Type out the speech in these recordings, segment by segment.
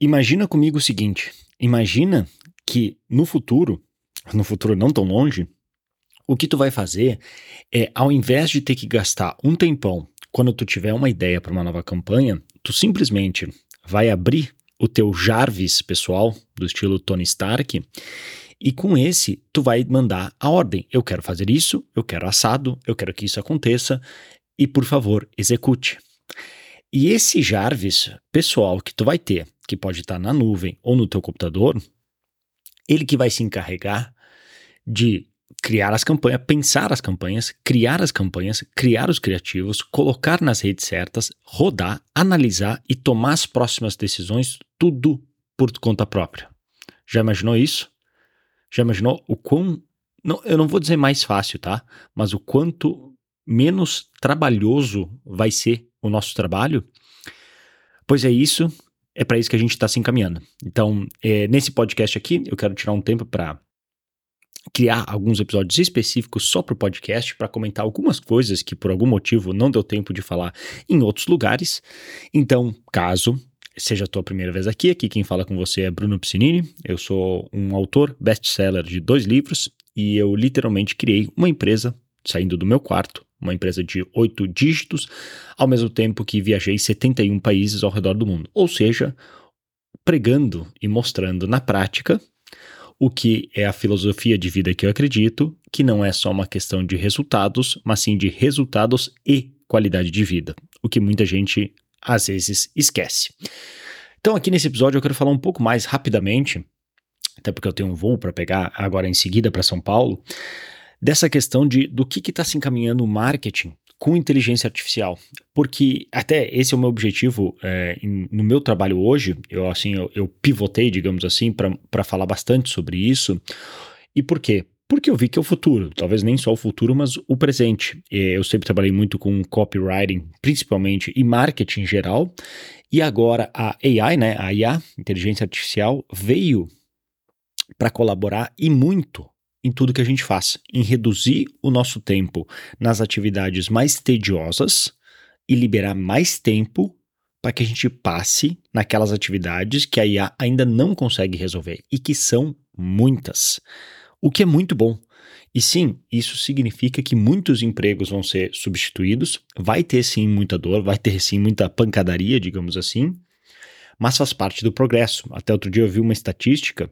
Imagina comigo o seguinte: imagina que no futuro, no futuro não tão longe, o que tu vai fazer é, ao invés de ter que gastar um tempão quando tu tiver uma ideia para uma nova campanha, tu simplesmente vai abrir o teu Jarvis pessoal, do estilo Tony Stark, e com esse tu vai mandar a ordem. Eu quero fazer isso, eu quero assado, eu quero que isso aconteça, e por favor, execute. E esse Jarvis pessoal que tu vai ter, que pode estar na nuvem ou no teu computador, ele que vai se encarregar de criar as campanhas, pensar as campanhas, criar as campanhas, criar os criativos, colocar nas redes certas, rodar, analisar e tomar as próximas decisões, tudo por conta própria. Já imaginou isso? Já imaginou o quão. Não, eu não vou dizer mais fácil, tá? Mas o quanto menos trabalhoso vai ser o nosso trabalho? Pois é isso, é para isso que a gente está se encaminhando. Então, é, nesse podcast aqui, eu quero tirar um tempo para criar alguns episódios específicos só para o podcast, para comentar algumas coisas que por algum motivo não deu tempo de falar em outros lugares. Então, caso seja a tua primeira vez aqui, aqui quem fala com você é Bruno Piscinini. Eu sou um autor best-seller de dois livros e eu literalmente criei uma empresa saindo do meu quarto, uma empresa de oito dígitos, ao mesmo tempo que viajei 71 países ao redor do mundo. Ou seja, pregando e mostrando na prática o que é a filosofia de vida que eu acredito, que não é só uma questão de resultados, mas sim de resultados e qualidade de vida, o que muita gente às vezes esquece. Então, aqui nesse episódio eu quero falar um pouco mais rapidamente, até porque eu tenho um voo para pegar agora em seguida para São Paulo, dessa questão de do que está se encaminhando o marketing com inteligência artificial, porque até esse é o meu objetivo é, em, no meu trabalho hoje. Eu assim eu, eu pivotei, digamos assim, para falar bastante sobre isso. E por quê? Porque eu vi que é o futuro, talvez nem só o futuro, mas o presente. Eu sempre trabalhei muito com copywriting, principalmente, e marketing em geral. E agora a AI, né, a IA, inteligência artificial, veio para colaborar e muito em tudo que a gente faz, em reduzir o nosso tempo nas atividades mais tediosas e liberar mais tempo para que a gente passe naquelas atividades que a IA ainda não consegue resolver e que são muitas. O que é muito bom. E sim, isso significa que muitos empregos vão ser substituídos, vai ter sim muita dor, vai ter sim muita pancadaria, digamos assim, mas faz parte do progresso. Até outro dia eu vi uma estatística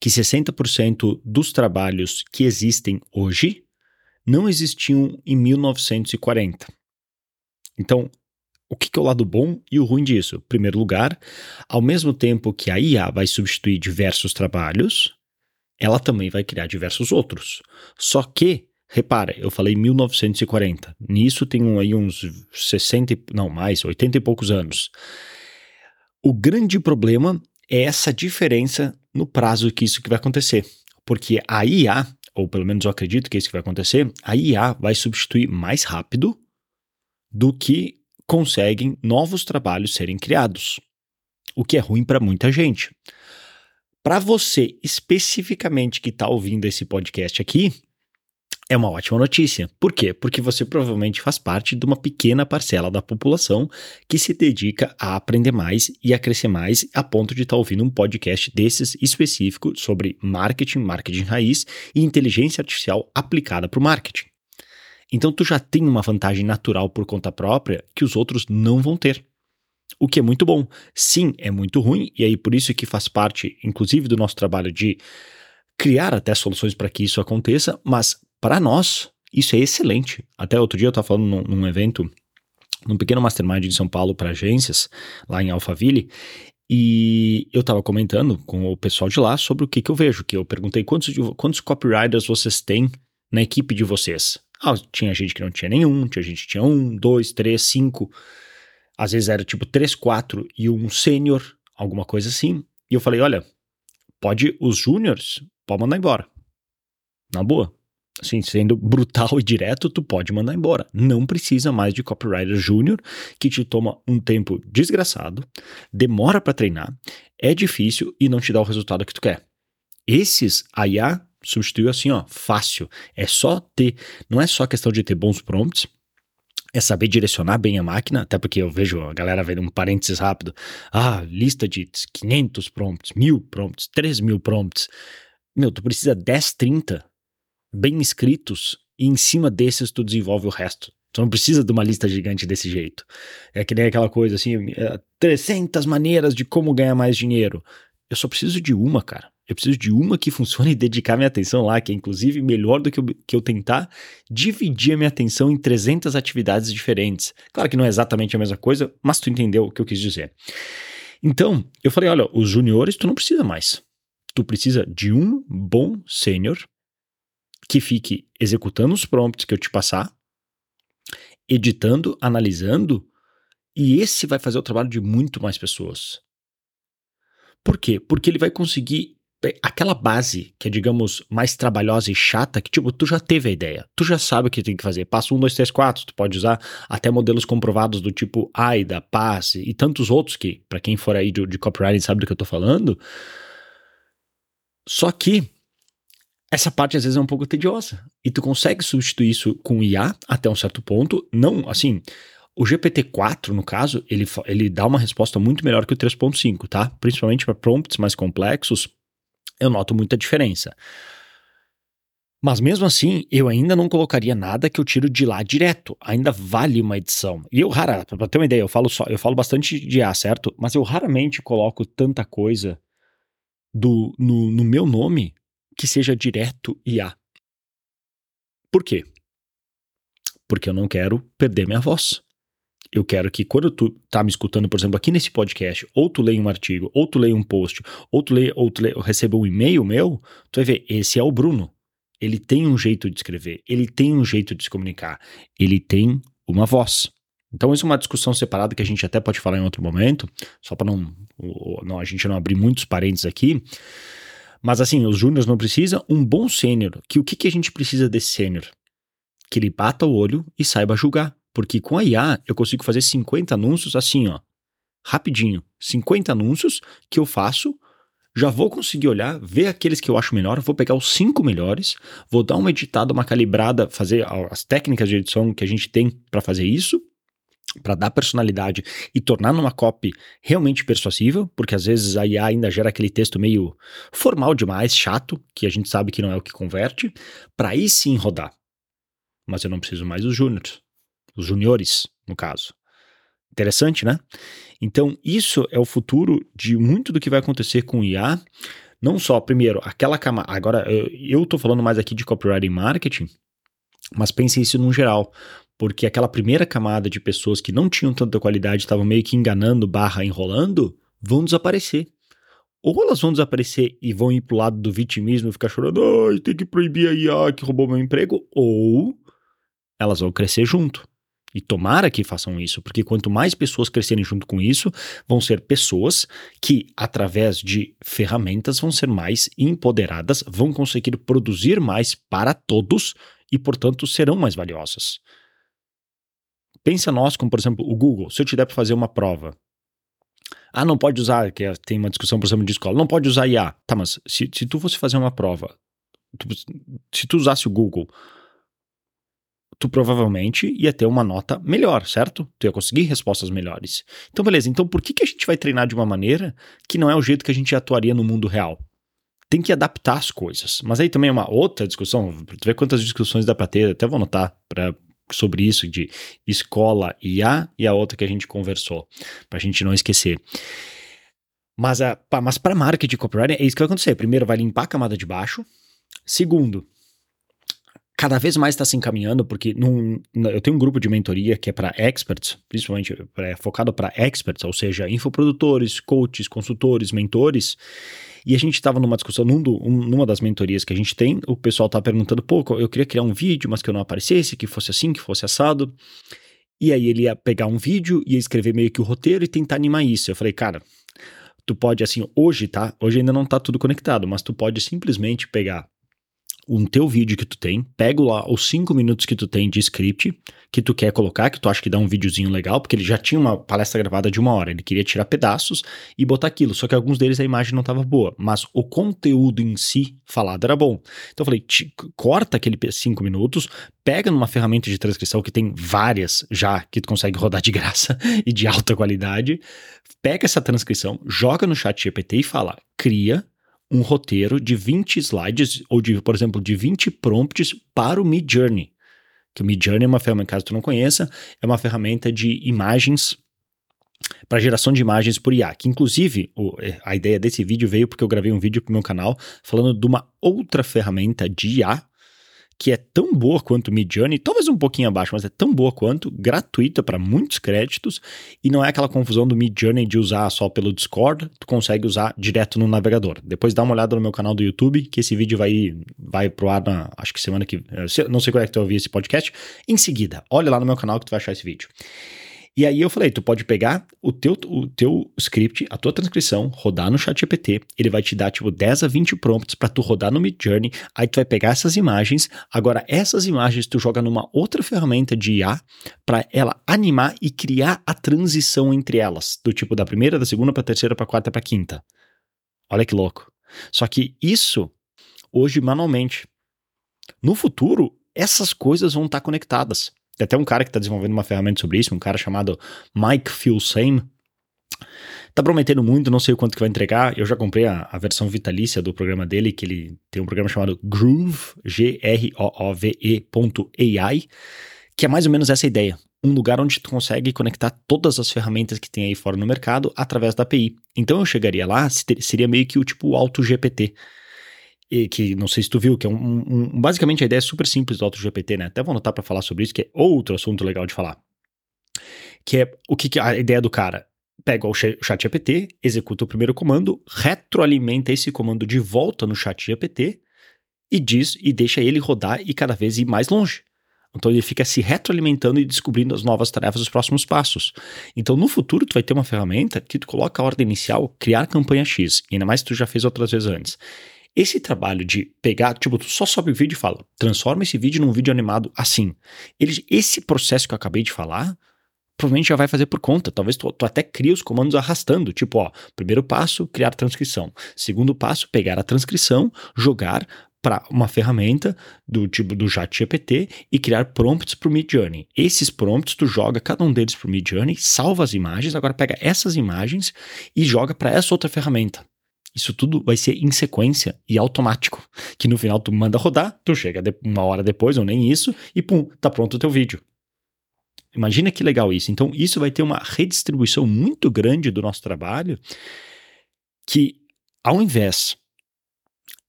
que 60% dos trabalhos que existem hoje não existiam em 1940. Então, o que é o lado bom e o ruim disso? Em primeiro lugar, ao mesmo tempo que a IA vai substituir diversos trabalhos, ela também vai criar diversos outros. Só que, repara, eu falei 1940, nisso tem aí uns 60, não mais, 80 e poucos anos. O grande problema é essa diferença no prazo que isso que vai acontecer. Porque a IA, ou pelo menos eu acredito que é isso que vai acontecer, a IA vai substituir mais rápido do que conseguem novos trabalhos serem criados. O que é ruim para muita gente. Para você especificamente que está ouvindo esse podcast aqui, é uma ótima notícia. Por quê? Porque você provavelmente faz parte de uma pequena parcela da população que se dedica a aprender mais e a crescer mais, a ponto de estar tá ouvindo um podcast desses específico sobre marketing, marketing raiz e inteligência artificial aplicada para o marketing. Então tu já tem uma vantagem natural por conta própria que os outros não vão ter. O que é muito bom. Sim, é muito ruim, e aí por isso que faz parte, inclusive, do nosso trabalho de criar até soluções para que isso aconteça, mas para nós, isso é excelente. Até outro dia eu estava falando num, num, evento, num pequeno mastermind de São Paulo para agências, lá em Alphaville, e eu estava comentando com o pessoal de lá sobre o que, que eu vejo, que eu perguntei quantos, quantos copywriters vocês têm na equipe de vocês. Ah, tinha gente que não tinha nenhum, tinha gente que tinha um, dois, três, cinco. Às vezes era tipo três, quatro e um sênior, alguma coisa assim. E eu falei, olha, pode os júniores, pode mandar embora. Na boa assim, sendo brutal e direto, tu pode mandar embora. Não precisa mais de copywriter júnior que te toma um tempo desgraçado, demora para treinar, é difícil e não te dá o resultado que tu quer. Esses a IA substituiu assim, ó, fácil. É só ter, não é só questão de ter bons prompts, é saber direcionar bem a máquina, até porque eu vejo a galera vendo um parênteses rápido. Ah, lista de 500 prompts, 1000 prompts, 3000 prompts. Meu, tu precisa 10, 30 bem escritos e em cima desses tu desenvolve o resto. Tu não precisa de uma lista gigante desse jeito. É que nem aquela coisa assim, 300 é, maneiras de como ganhar mais dinheiro. Eu só preciso de uma, cara. Eu preciso de uma que funcione e dedicar minha atenção lá, que é inclusive melhor do que eu, que eu tentar dividir a minha atenção em 300 atividades diferentes. Claro que não é exatamente a mesma coisa, mas tu entendeu o que eu quis dizer. Então, eu falei, olha, os juniores tu não precisa mais. Tu precisa de um bom sênior que fique executando os prompts que eu te passar, editando, analisando, e esse vai fazer o trabalho de muito mais pessoas. Por quê? Porque ele vai conseguir aquela base que é, digamos, mais trabalhosa e chata, que, tipo, tu já teve a ideia, tu já sabe o que tem que fazer. Passo 1, 2, 3, 4, tu pode usar até modelos comprovados do tipo AIDA, PASS e tantos outros que, para quem for aí de, de copywriting sabe do que eu tô falando. Só que essa parte às vezes é um pouco tediosa. E tu consegue substituir isso com IA até um certo ponto. Não, assim, o GPT-4, no caso, ele, ele dá uma resposta muito melhor que o 3.5, tá? Principalmente para prompts mais complexos, eu noto muita diferença. Mas mesmo assim, eu ainda não colocaria nada que eu tiro de lá direto. Ainda vale uma edição. E eu rara, para ter uma ideia, eu falo só, eu falo bastante de IA, certo? Mas eu raramente coloco tanta coisa do no, no meu nome que seja direto IA. Por quê? Porque eu não quero perder minha voz. Eu quero que quando tu tá me escutando, por exemplo, aqui nesse podcast, ou tu leia um artigo, ou tu leia um post, ou tu leia, ou tu leia, ou receba um e-mail meu, tu vai ver, esse é o Bruno. Ele tem um jeito de escrever, ele tem um jeito de se comunicar, ele tem uma voz. Então, isso é uma discussão separada que a gente até pode falar em outro momento, só para não, não, a gente não abrir muitos parênteses aqui. Mas assim, os júniores não precisam, um bom sênior, que o que, que a gente precisa desse sênior? Que ele bata o olho e saiba julgar. Porque com a IA eu consigo fazer 50 anúncios assim, ó, rapidinho. 50 anúncios que eu faço, já vou conseguir olhar, ver aqueles que eu acho melhor, vou pegar os cinco melhores, vou dar uma editada, uma calibrada, fazer as técnicas de edição que a gente tem para fazer isso, para dar personalidade e tornar numa copy realmente persuasiva, porque às vezes a IA ainda gera aquele texto meio formal demais, chato, que a gente sabe que não é o que converte, para aí sim rodar. Mas eu não preciso mais dos júniores os juniores, no caso. Interessante, né? Então, isso é o futuro de muito do que vai acontecer com IA. Não só, primeiro, aquela camada. Agora, eu estou falando mais aqui de copyright e marketing, mas pense isso no geral. Porque aquela primeira camada de pessoas que não tinham tanta qualidade, estavam meio que enganando, barra enrolando, vão desaparecer. Ou elas vão desaparecer e vão ir pro lado do vitimismo ficar chorando, ai, tem que proibir a IA que roubou meu emprego, ou elas vão crescer junto. E tomara que façam isso, porque quanto mais pessoas crescerem junto com isso, vão ser pessoas que, através de ferramentas, vão ser mais empoderadas, vão conseguir produzir mais para todos e, portanto, serão mais valiosas. Pensa nós, como por exemplo o Google. Se eu te der para fazer uma prova, ah, não pode usar, que é, tem uma discussão, por exemplo, de escola, não pode usar IA. Tá, mas se, se tu fosse fazer uma prova, tu, se tu usasse o Google tu provavelmente ia ter uma nota melhor, certo? Tu ia conseguir respostas melhores. Então, beleza. Então, por que, que a gente vai treinar de uma maneira que não é o jeito que a gente atuaria no mundo real? Tem que adaptar as coisas. Mas aí também é uma outra discussão. Tu vê quantas discussões dá pra ter, até vou anotar pra, sobre isso de escola e a e a outra que a gente conversou, pra gente não esquecer. Mas, a, mas para marketing copyright é isso que vai acontecer. Primeiro, vai limpar a camada de baixo. Segundo, cada vez mais está se encaminhando, porque num, eu tenho um grupo de mentoria que é para experts, principalmente é focado para experts, ou seja, infoprodutores, coaches, consultores, mentores. E a gente estava numa discussão, num do, um, numa das mentorias que a gente tem, o pessoal estava perguntando, pô, eu queria criar um vídeo, mas que eu não aparecesse, que fosse assim, que fosse assado. E aí ele ia pegar um vídeo, ia escrever meio que o roteiro e tentar animar isso. Eu falei, cara, tu pode assim, hoje, tá? Hoje ainda não tá tudo conectado, mas tu pode simplesmente pegar um teu vídeo que tu tem, pega lá os cinco minutos que tu tem de script que tu quer colocar, que tu acha que dá um videozinho legal, porque ele já tinha uma palestra gravada de uma hora, ele queria tirar pedaços e botar aquilo, só que alguns deles a imagem não estava boa, mas o conteúdo em si falado era bom. Então eu falei, corta aquele cinco minutos, pega numa ferramenta de transcrição que tem várias já, que tu consegue rodar de graça e de alta qualidade, pega essa transcrição, joga no chat GPT e fala, cria um roteiro de 20 slides, ou de, por exemplo, de 20 prompts para o Mid Journey. Que o Mid Journey é uma ferramenta, caso tu não conheça, é uma ferramenta de imagens para geração de imagens por IA, que inclusive o, é, a ideia desse vídeo veio porque eu gravei um vídeo para o meu canal falando de uma outra ferramenta de IA que é tão boa quanto Midjourney, talvez um pouquinho abaixo, mas é tão boa quanto, gratuita para muitos créditos, e não é aquela confusão do Midjourney de usar só pelo Discord, tu consegue usar direto no navegador. Depois dá uma olhada no meu canal do YouTube, que esse vídeo vai, vai pro ar na, acho que semana que, eh, não sei quando é que tu vai ouvir esse podcast, em seguida, olha lá no meu canal que tu vai achar esse vídeo. E aí eu falei, tu pode pegar o teu, o teu script, a tua transcrição, rodar no chat GPT, ele vai te dar tipo 10 a 20 prompts para tu rodar no Midjourney, aí tu vai pegar essas imagens, agora essas imagens tu joga numa outra ferramenta de IA para ela animar e criar a transição entre elas, do tipo da primeira, da segunda para terceira, para quarta, para quinta. Olha que louco. Só que isso hoje manualmente. No futuro, essas coisas vão estar conectadas. Tem até um cara que está desenvolvendo uma ferramenta sobre isso, um cara chamado Mike Filsame. Tá prometendo muito, não sei o quanto que vai entregar. Eu já comprei a, a versão vitalícia do programa dele, que ele tem um programa chamado Groove, G-R-O-O-V-E.ai, que é mais ou menos essa ideia. Um lugar onde tu consegue conectar todas as ferramentas que tem aí fora no mercado através da API. Então eu chegaria lá, seria meio que o tipo Auto GPT que não sei se tu viu, que é um, um, basicamente a ideia é super simples do AutoGPT, né? Até vou anotar para falar sobre isso, que é outro assunto legal de falar. Que é o que, que a ideia do cara pega o chat GPT, executa o primeiro comando, retroalimenta esse comando de volta no chat GPT e diz e deixa ele rodar e cada vez ir mais longe. Então ele fica se retroalimentando e descobrindo as novas tarefas, os próximos passos. Então no futuro tu vai ter uma ferramenta que tu coloca a ordem inicial, criar campanha X, e ainda mais tu já fez outras vezes antes. Esse trabalho de pegar, tipo, tu só sobe o vídeo e fala, transforma esse vídeo num vídeo animado assim. Ele, esse processo que eu acabei de falar, provavelmente já vai fazer por conta. Talvez tu, tu, até crie os comandos arrastando, tipo, ó, primeiro passo, criar transcrição. Segundo passo, pegar a transcrição, jogar para uma ferramenta do tipo do Chat GPT e criar prompts para o Midjourney. Esses prompts tu joga cada um deles para o Midjourney, salva as imagens, agora pega essas imagens e joga para essa outra ferramenta. Isso tudo vai ser em sequência e automático. Que no final tu manda rodar, tu chega uma hora depois, ou nem isso, e pum, tá pronto o teu vídeo. Imagina que legal isso. Então, isso vai ter uma redistribuição muito grande do nosso trabalho, que ao invés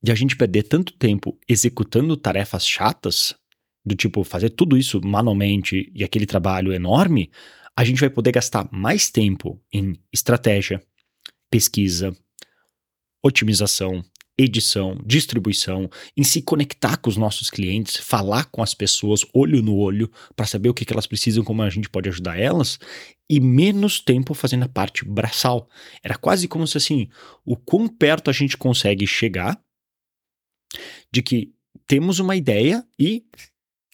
de a gente perder tanto tempo executando tarefas chatas, do tipo fazer tudo isso manualmente e aquele trabalho enorme, a gente vai poder gastar mais tempo em estratégia, pesquisa, otimização, edição, distribuição, em se conectar com os nossos clientes, falar com as pessoas olho no olho para saber o que, elas precisam, como a gente pode ajudar elas, e menos tempo fazendo a parte braçal. Era quase como se assim, o quão perto a gente consegue chegar de que temos uma ideia e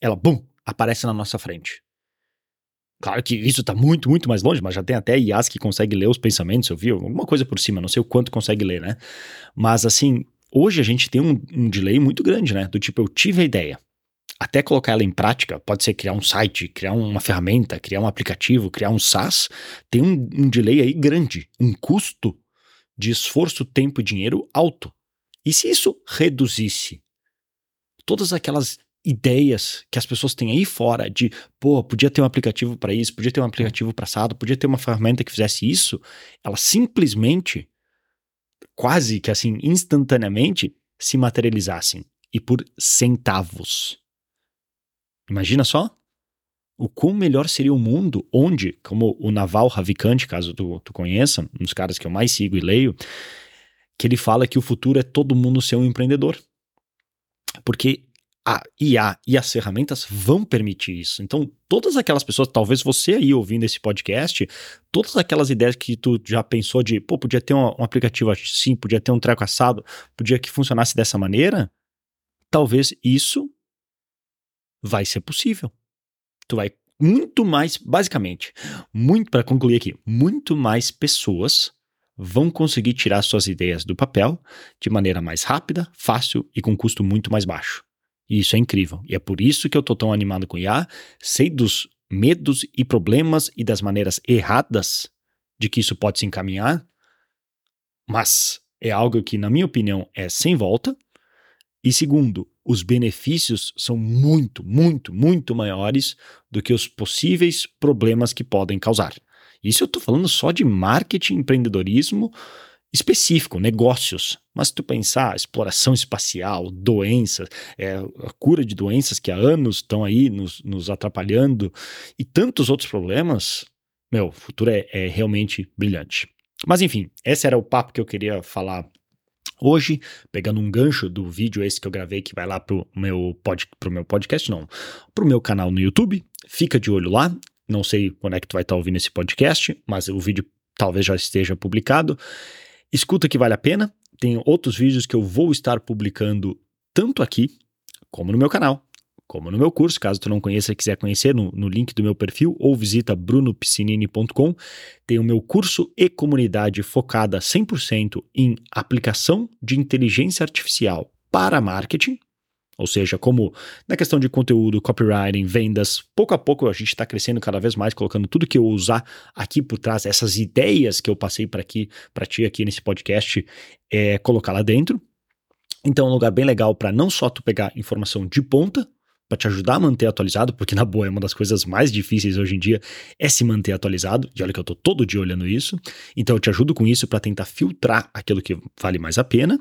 ela, bum, aparece na nossa frente. Claro que isso está muito, muito mais longe, mas já tem até IAs que consegue ler os pensamentos, eu vi alguma coisa por cima, não sei o quanto consegue ler, né? Mas assim, hoje a gente tem um, um delay muito grande, né? Do tipo, eu tive a ideia, até colocar ela em prática, pode ser criar um site, criar uma ferramenta, criar um aplicativo, criar um SaaS, tem um, um delay aí grande, um custo de esforço, tempo e dinheiro alto. E se isso reduzisse todas aquelas ideias que as pessoas têm aí fora de, pô, podia ter um aplicativo para isso, podia ter um aplicativo para assado, podia ter uma ferramenta que fizesse isso, elas simplesmente, quase que assim, instantaneamente, se materializassem e por centavos. Imagina só o quão melhor seria o mundo onde, como o Naval Ravikant, caso tu, tu conheça, um dos caras que eu mais sigo e leio, que ele fala que o futuro é todo mundo ser um empreendedor. Porque a IA e as ferramentas vão permitir isso. Então, todas aquelas pessoas, talvez você aí ouvindo esse podcast, todas aquelas ideias que tu já pensou de, pô, podia ter um, um aplicativo assim, podia ter um treco assado, podia que funcionasse dessa maneira, talvez isso vai ser possível. Tu vai muito mais, basicamente, muito para concluir aqui, muito mais pessoas vão conseguir tirar suas ideias do papel de maneira mais rápida, fácil e com custo muito mais baixo. E isso é incrível. E é por isso que eu tô tão animado com IA, sei dos medos e problemas e das maneiras erradas de que isso pode se encaminhar, mas é algo que, na minha opinião, é sem volta. E segundo, os benefícios são muito, muito, muito maiores do que os possíveis problemas que podem causar. Isso eu estou falando só de marketing, empreendedorismo específico, negócios. Mas se tu pensar exploração espacial, doenças, é, a cura de doenças que há anos estão aí nos, nos atrapalhando e tantos outros problemas, meu, o futuro é, é realmente brilhante. Mas enfim, esse era o papo que eu queria falar Hoje, pegando um gancho do vídeo esse que eu gravei que vai lá pro meu, pod, pro meu podcast, não, pro meu canal no YouTube, fica de olho lá. Não sei quando é que tu vai estar tá ouvindo esse podcast, mas o vídeo talvez já esteja publicado. Escuta que vale a pena. Tem outros vídeos que eu vou estar publicando tanto aqui como no meu canal como no meu curso, caso tu não conheça e quiser conhecer, no, no link do meu perfil, ou visita brunopiscinini.com, tem o meu curso e comunidade focada 100% em aplicação de inteligência artificial para marketing, ou seja, como na questão de conteúdo, copywriting, vendas, pouco a pouco a gente está crescendo cada vez mais, colocando tudo que eu usar aqui por trás, essas ideias que eu passei para aqui, para ti aqui nesse podcast, é, colocar lá dentro. Então é um lugar bem legal para não só tu pegar informação de ponta, para te ajudar a manter atualizado, porque na boa é uma das coisas mais difíceis hoje em dia é se manter atualizado. E olha que eu tô todo dia olhando isso. Então eu te ajudo com isso para tentar filtrar aquilo que vale mais a pena.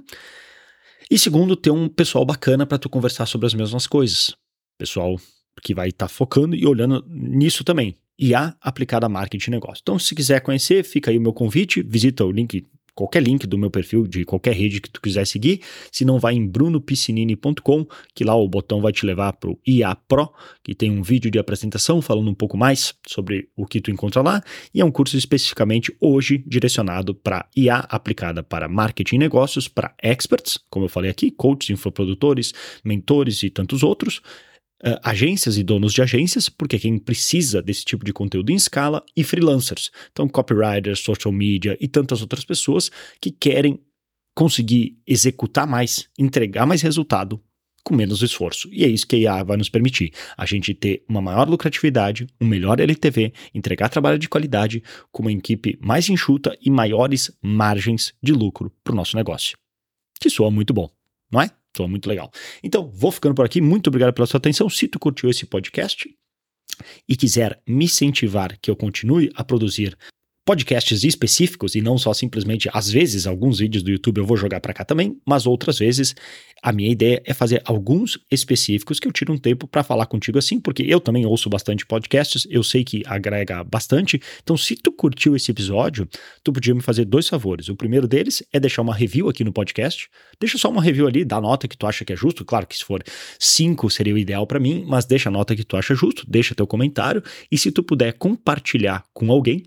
E segundo, ter um pessoal bacana para tu conversar sobre as mesmas coisas. Pessoal que vai estar tá focando e olhando nisso também. IA aplicada a marketing e negócio. Então, se quiser conhecer, fica aí o meu convite, visita o link qualquer link do meu perfil, de qualquer rede que tu quiser seguir. Se não, vai em brunopiscinini.com, que lá o botão vai te levar para o IA Pro, que tem um vídeo de apresentação falando um pouco mais sobre o que tu encontra lá. E é um curso especificamente hoje direcionado para IA aplicada para marketing e negócios, para experts, como eu falei aqui, coaches, infoprodutores, mentores e tantos outros uh, agências e donos de agências, porque quem precisa desse tipo de conteúdo em escala, e freelancers. Então, copywriters, social media e tantas outras pessoas que querem conseguir executar mais, entregar mais resultado com menos esforço. E é isso que a IA vai nos permitir: a gente ter uma maior lucratividade, um melhor LTV, entregar trabalho de qualidade com uma equipe mais enxuta e maiores margens de lucro para o nosso negócio. Que soa muito bom, não é? Então, muito legal. Então, vou ficando por aqui. Muito obrigado pela sua atenção. Se tu curtiu esse podcast e quiser me incentivar que eu continue a produzir podcasts específicos e não só simplesmente, às vezes, alguns vídeos do YouTube eu vou jogar para cá também, mas outras vezes a minha ideia é fazer alguns específicos que eu tiro um tempo para falar contigo assim, porque eu também ouço bastante podcasts, eu sei que agrega bastante. Então, se tu curtiu esse episódio, tu podia me fazer dois favores. O primeiro deles é deixar uma review aqui no podcast. Deixa só uma review ali, dá nota que tu acha que é justo. Claro que se for cinco seria o ideal para mim, mas deixa a nota que tu acha justo, deixa teu comentário e se tu puder compartilhar com alguém,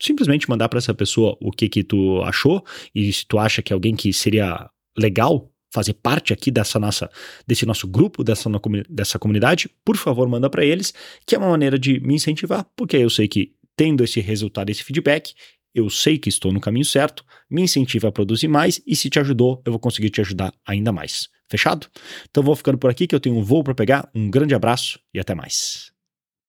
simplesmente mandar para essa pessoa o que que tu achou e se tu acha que é alguém que seria legal fazer parte aqui dessa nossa desse nosso grupo, dessa, dessa comunidade, por favor, manda para eles, que é uma maneira de me incentivar, porque eu sei que tendo esse resultado, esse feedback, eu sei que estou no caminho certo, me incentiva a produzir mais e se te ajudou, eu vou conseguir te ajudar ainda mais. Fechado? Então vou ficando por aqui que eu tenho um voo para pegar. Um grande abraço e até mais.